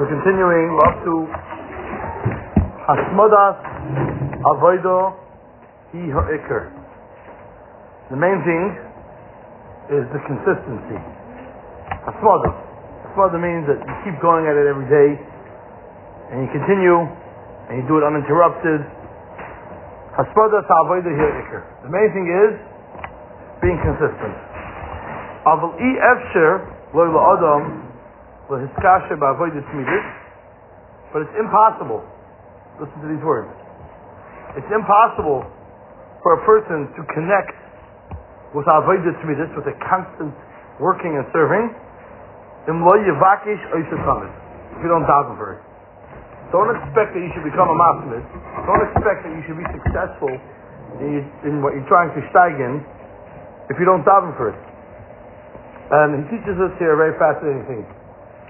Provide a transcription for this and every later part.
We're continuing up to Hasmodas Avoido Hi. The main thing is the consistency. Hasmoda. Hasmoda means that you keep going at it every day, and you continue, and you do it uninterrupted. Hasmodas Avoido Hi. The main thing is being consistent. Aval i efsher lo adam but it's impossible. Listen to these words. It's impossible for a person to connect with avodah tmidus, with a constant working and serving, if you don't daven for it. Don't expect that you should become a masamid. Don't expect that you should be successful in, in what you're trying to steig in if you don't daven for it. And he teaches us here a very fascinating thing.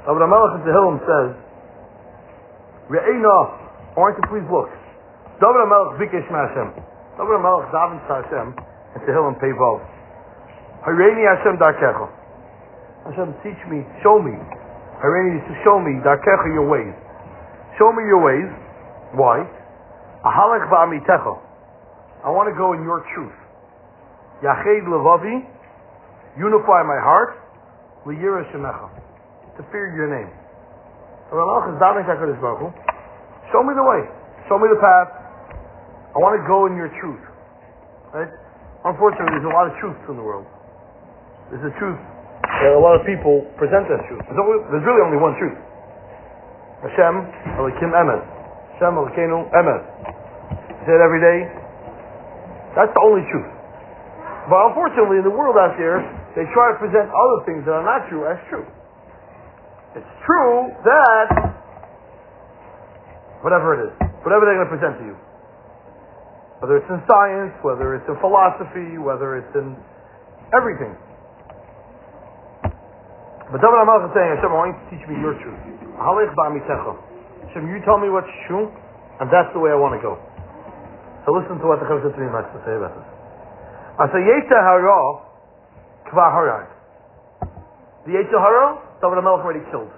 Rabbi Melech in says, Re'ena, I want you please look. David Melech bikesh Hashem. David Melech davens to in Tehillim Pei Hareini Hashem darkecha. Hashem, teach me, show me. Hareini to show me darkecha your ways. Show me your ways. Why? Ahalech ba'amitecha. I want to go in your truth. Yached levavi, unify my heart. Liyira shemecha fear your name. Show me the way. Show me the path. I want to go in your truth. Right? Unfortunately, there's a lot of truths in the world. There's a truth that a lot of people present as truth. There's, only, there's really only one truth. Hashem, Elikim Emes. Hashem, Elikenu Emes. Say it every day. That's the only truth. But unfortunately, in the world out there, they try to present other things that are not true as true. It's true that whatever it is, whatever they're going to present to you, whether it's in science, whether it's in philosophy, whether it's in everything. But David HaMelech is saying, Hashem, I want you to teach me your truth. Hashem, you tell me what's true, and that's the way I want to go. So listen to what the Chavos Tzimim has to say about this. I say, Yetzer Hara, Kva Harayt. The Yetzer Hara David HaMelech already killed.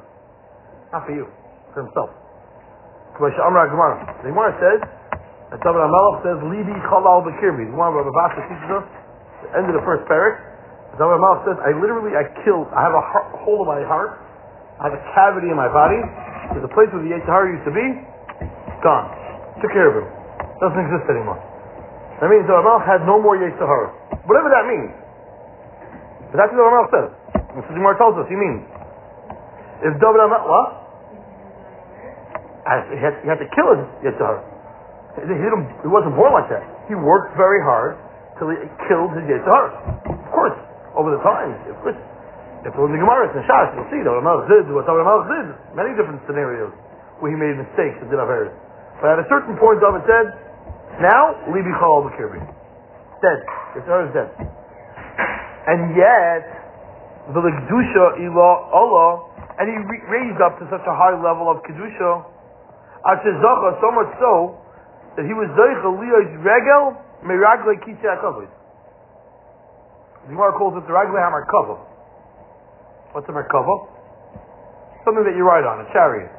Not for you, for himself. The Gemara says that David HaMelech says, Libi chalal b'kirbi. The Gemara Bava Basra teaches us, the end of the first parak, David HaMelech says, I literally, I killed, I have a hole in my heart, I have a cavity in my body, there's a place where the Yetzirah used to be, gone. Took care of him. Doesn't exist anymore. That means David HaMelech had no more Yetzirah. Whatever that means. But that's what David HaMelech says. That's what the Gemara tells us he means. If David Amat, what? He had, he had to kill his. He, he wasn't born like that. He worked very hard till he killed his Yitzhar. Of course, over the time, of course. If in the Gemara and Shas, you'll see David Amat did what David did. Many different scenarios where he made mistakes and did not Averis. But at a certain point, David said, now, Libi Chal Bakirbi. Dead. Yitzhar is dead. And yet, the Legdusha Ila Allah and he re- raised up to such a high level of kedusha, Zacha, so much so that he was zeicha liyos regel miragle kisei hakavod. The Gemara calls it the ragle hamarkava. What's a merkava? Something that you ride on, a chariot.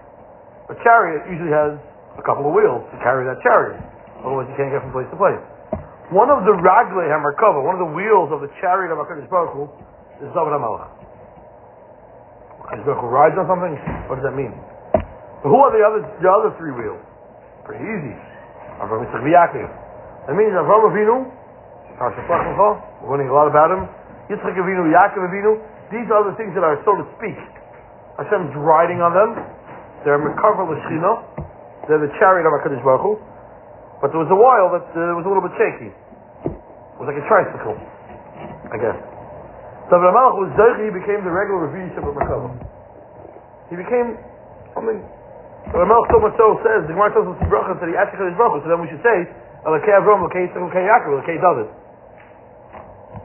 A chariot usually has a couple of wheels to carry that chariot. Otherwise, you can't get from place to place. One of the ragle hamarkava, one of the wheels of the chariot of Hakadosh Baruch is David Hamelach. Is who rides on something? What does that mean? Who are the other the other three wheels? Pretty easy. Avram Yitzchak Yaakov. That means Avram Avinu, we're learning a lot about him. Yitzchak Avinu, Yaakov Avinu. These are the things that are, so to speak, Hashem's riding on them. They're Mekavar L'Shina. They're the chariot of HaKadosh Baruch Hu. But there was a while that uh, was a little bit shaky. It was like a tricycle, I guess. So Ramalach was Zeichi, he became the regular Revi Yishem of Merkava. He became something. So Ramalach so much so says, the Gemara tells us Bracha that he asked his Baruch so then we should say, Elokei Avram, Elokei Yitzchak, Elokei Yaakov, Elokei David.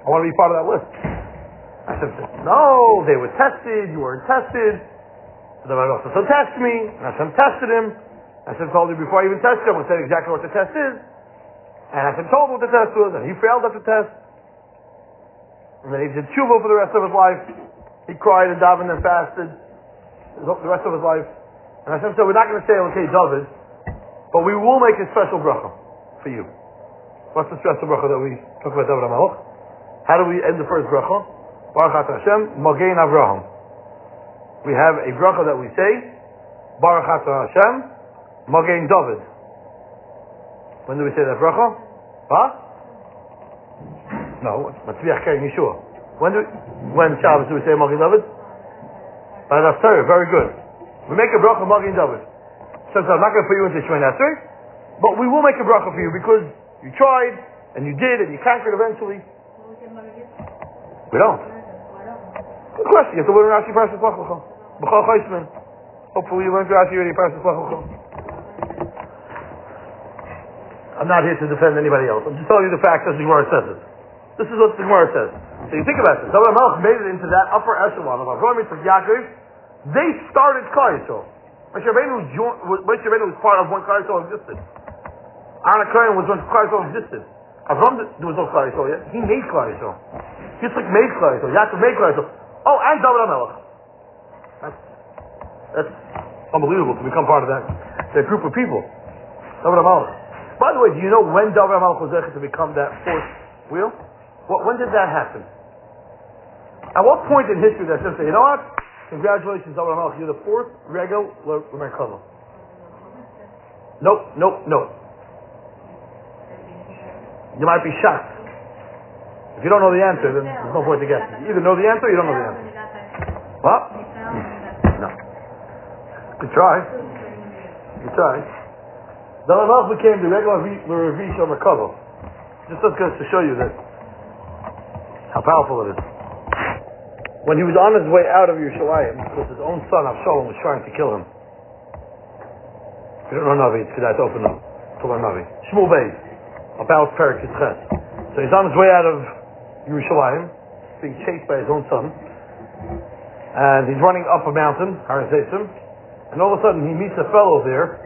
I want to be part of that list. I said, no, they were tested, you weren't tested. So the Ramalach said, so test me. And Hashem tested him. I Hashem told you before I even tested him, I said exactly what the test is. And Hashem told him what the test was, and he failed at the test. And then he did tshuva for the rest of his life. He cried and davened and fasted the rest of his life. And Hashem said, So we're not going to say, okay, David, but we will make a special bracha for you. What's the special bracha that we talk about David HaMelech? How do we end the first bracha? Baruch Hashem, Magen Avraham. We have a bracha that we say, Baruch Hashem, Magen David. When do we say that bracha? Huh? No, Matzviach Keren Yeshua. When do when Shabbos do we say Magen David? By the third, very good. We make a bracha Magen David. So I'm not going to put you into Shemoneh Esrei, but we will make a bracha for you because you tried and you did and you conquered eventually. We don't. Good question. You have to learn Rashi Parashat Lach. B'chol Chaisman. Hopefully you learned Rashi already Parashat Lach Lecha. I'm not here to defend anybody else. I'm just telling you the fact as the Gemara says it. This is what the Gemara says. So you think about this. David Melech made it into that upper echelon of Avraham Yitzchak Yaakov. They started Klal Yisrael. Moshe Rabbeinu was part of when Klal Yisrael existed. Aaron Kohen was when Klal Yisrael existed. Avram, there was no Klal Yisrael yet. He made Klal Yisrael. Yitzchak made Klal Yisrael. Yaakov made Klal Yisrael. Oh, and David Melech. That's, that's unbelievable to become part of that, that group of people. David Melech. By the way, do you know when David Melech was able to become that fourth wheel? When did that happen? At what point in history did Hashem say, you know what? Congratulations, David Melech, you're the fourth regal Merkava. Nope, nope, nope. You might be shocked. If you don't know the answer, then there's no point to guessing. You either know the answer or you don't know the answer. What? No. Good try. Good try. David Melech became the regular Revish Merkava. Just to show you that how powerful it is. When he was on his way out of Yerushalayim, because his own son Avshalom was trying to kill him. You don't know Navi, it's good open up to learn Navi. Shmuel Beis, about Perik Yitzches. So he's on his way out of Yerushalayim, being chased by his own son, and he's running up a mountain, Har and all of a sudden he meets a fellow there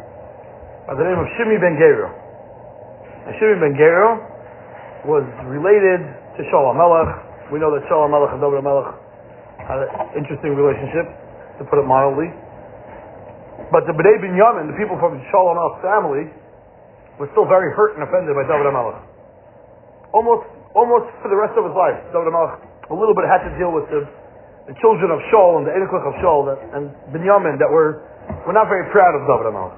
by the name of Shimi Ben Gero. And Shimi Ben Gero was related to Shaul Melech. We know that Shaul Melech and David Melech had an interesting relationship, to put it mildly. But the Bnei Binyamin, the people from Shaul Melech's family, were still very hurt and offended by David Melech. Almost, almost for the rest of his life, David Melech a little bit had to deal with the, the children of Shaul and the Enoch of Shaul that, and Binyamin that were, were not very proud of David Melech.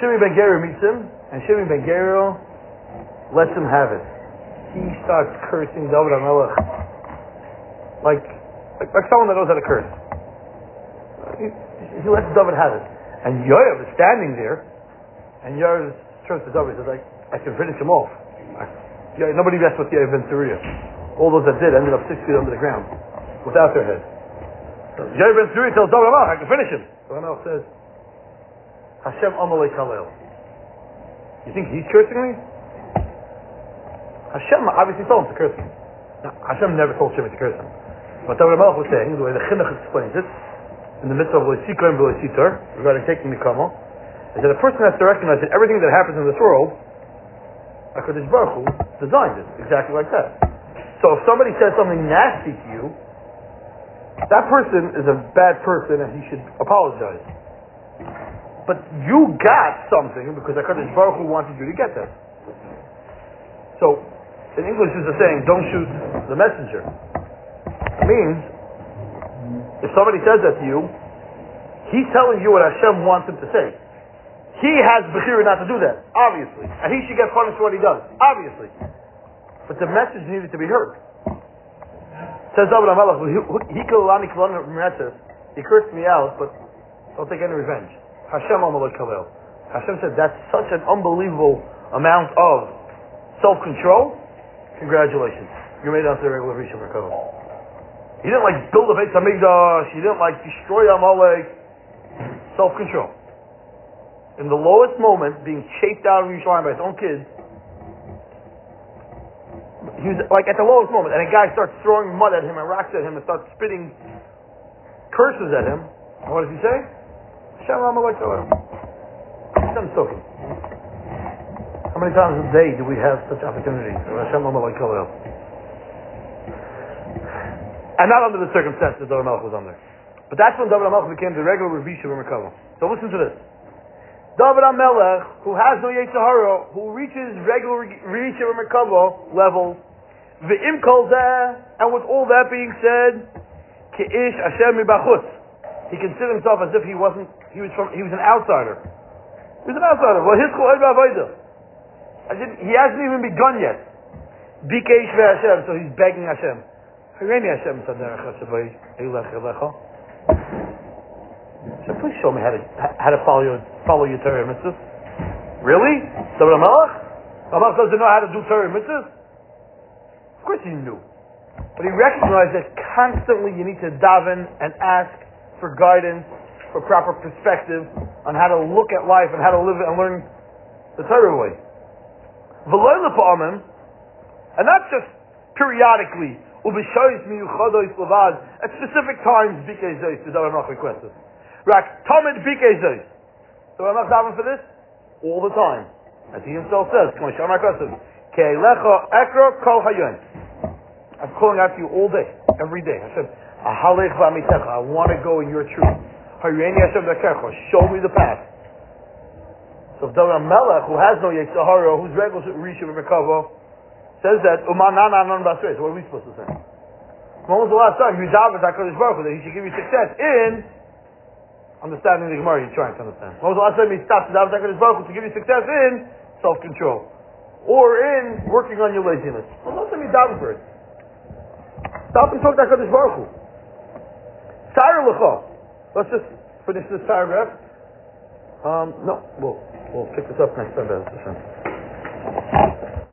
Shimi Ben Gero meets him, and Shimi Ben Gero lets him have it. He starts cursing David HaMelech like, like, like someone that knows how to curse. He, he lets David have it. And Yoav is standing there, and Yoav turns to David and says, like, I can finish him off. Yoav, nobody messed with Yoav ben Tzuriah. All those that did ended up six feet under the ground, without their head. So Yoav ben Tzuriah tells David HaMelech, I can finish him. David HaMelech says, Hashem Amalei Kalel. You think he's cursing me? Hashem obviously told him to curse him. Now, Hashem never told Shimon to curse him. What David Melech was saying, the way the Chinuch explains it, in the midst of Loisikar and Loisitar, regarding taking the Kama, is that a person has to recognize that everything that happens in this world, HaKadosh Baruch Hu designed it exactly like that. So if somebody says something nasty to you, that person is a bad person and he should apologize. But you got something because HaKadosh Baruch Hu wanted you to get that. So, in English there's a saying, don't shoot the messenger. It means, if somebody says that to you, he's telling you what Hashem wants him to say. He has Bechira not to do that, obviously. And he should get punished for what he does, obviously. But the message needed to be heard. Says David he cursed me out, but don't take any revenge. Hashem Hashem said that's such an unbelievable amount of self-control, congratulations. You made it onto the regular Rishon Merkava. He didn't like build a Beit HaMikdash. He didn't like destroy Amalek. Self-control. In the lowest moment, being chased out of Yerushalayim by his own kids, he was like at the lowest moment, and a guy starts throwing mud at him and rocks at him and starts spitting curses at him. What does he say? Shalom Amalek Hashem Sokim. How many times a day do we have such opportunities? And not under the circumstances that Melech was under. But that's when David HaMelech became the regular Revisha Merkava. So listen to this. David HaMelech, who has no Yetzirah, who reaches regular Revisha Merkava levels, Ve'im kol and with all that being said, Ke'ish Hashem Mibachutz. He considered himself as if he wasn't, he was from, he was an outsider. He was an outsider. Well, his Chol He hasn't even begun yet. Bikesh Hashem, so he's begging Hashem. Hashem So please show me how to how to follow your follow your Torah mitzvahs. Really? So Ramalach? Ramalach doesn't know how to do Torah mitzvahs? Of course he knew. But he recognized that constantly you need to daven and ask for guidance, for proper perspective on how to look at life and how to live it and learn the Torah way. And not just periodically, at specific times, bikei zois, the Davar Mach requested. Rak, tamid bikei zois. So I'm not davening for this? All the time. As he himself says, K'mo Shamar Kosev, Ke'elecha ekro kol hayon. I'm calling out to you all day, every day. I said, Ahalech v'amitecha, I want to go in your truth. Hayreni Hashem show me the path. So if David Melech, who has no Yetzirah, who's regular Rishon Merkava, says that umanana non. So what are we supposed to say? When was the last time you davened Hakadosh Baruch that He should give you success in understanding the Gemara you're trying to understand? When was the last time you stopped to daven Hakadosh Baruch to give you success in self control or in working on your laziness? Well, last time you daven for it. Stop and talk to Hakadosh Baruch Hu. Sarah lecha. Let's just finish this paragraph. Um, no, we'll we'll pick this up next time.